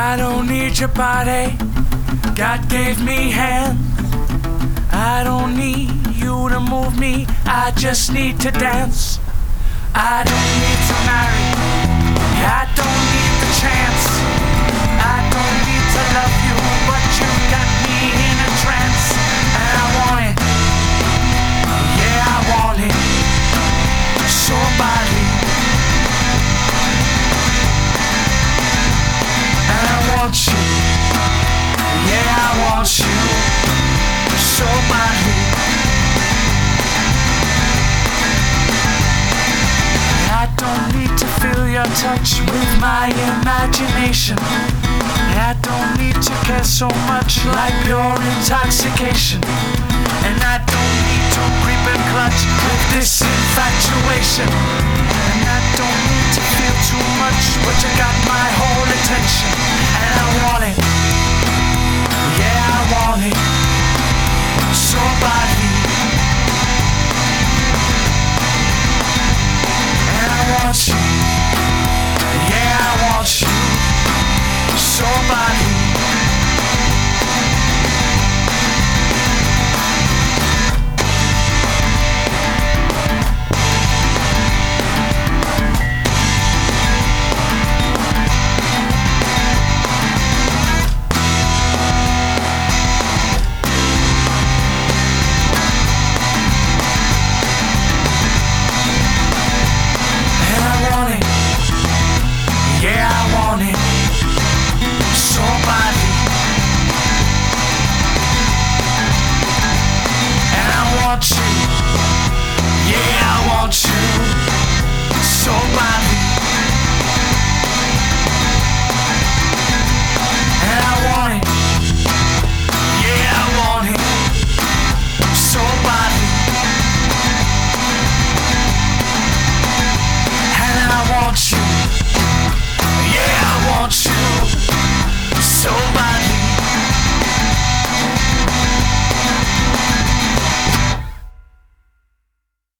I don't need your body. God gave me hands. I don't need you to move me. I just need to dance. I don't need to marry. I don't I don't need to feel your touch with my imagination. I don't need to care so much like your intoxication. And I don't need to creep and clutch with this infatuation. And I don't need to feel too much, but you got my whole attention. somebody about.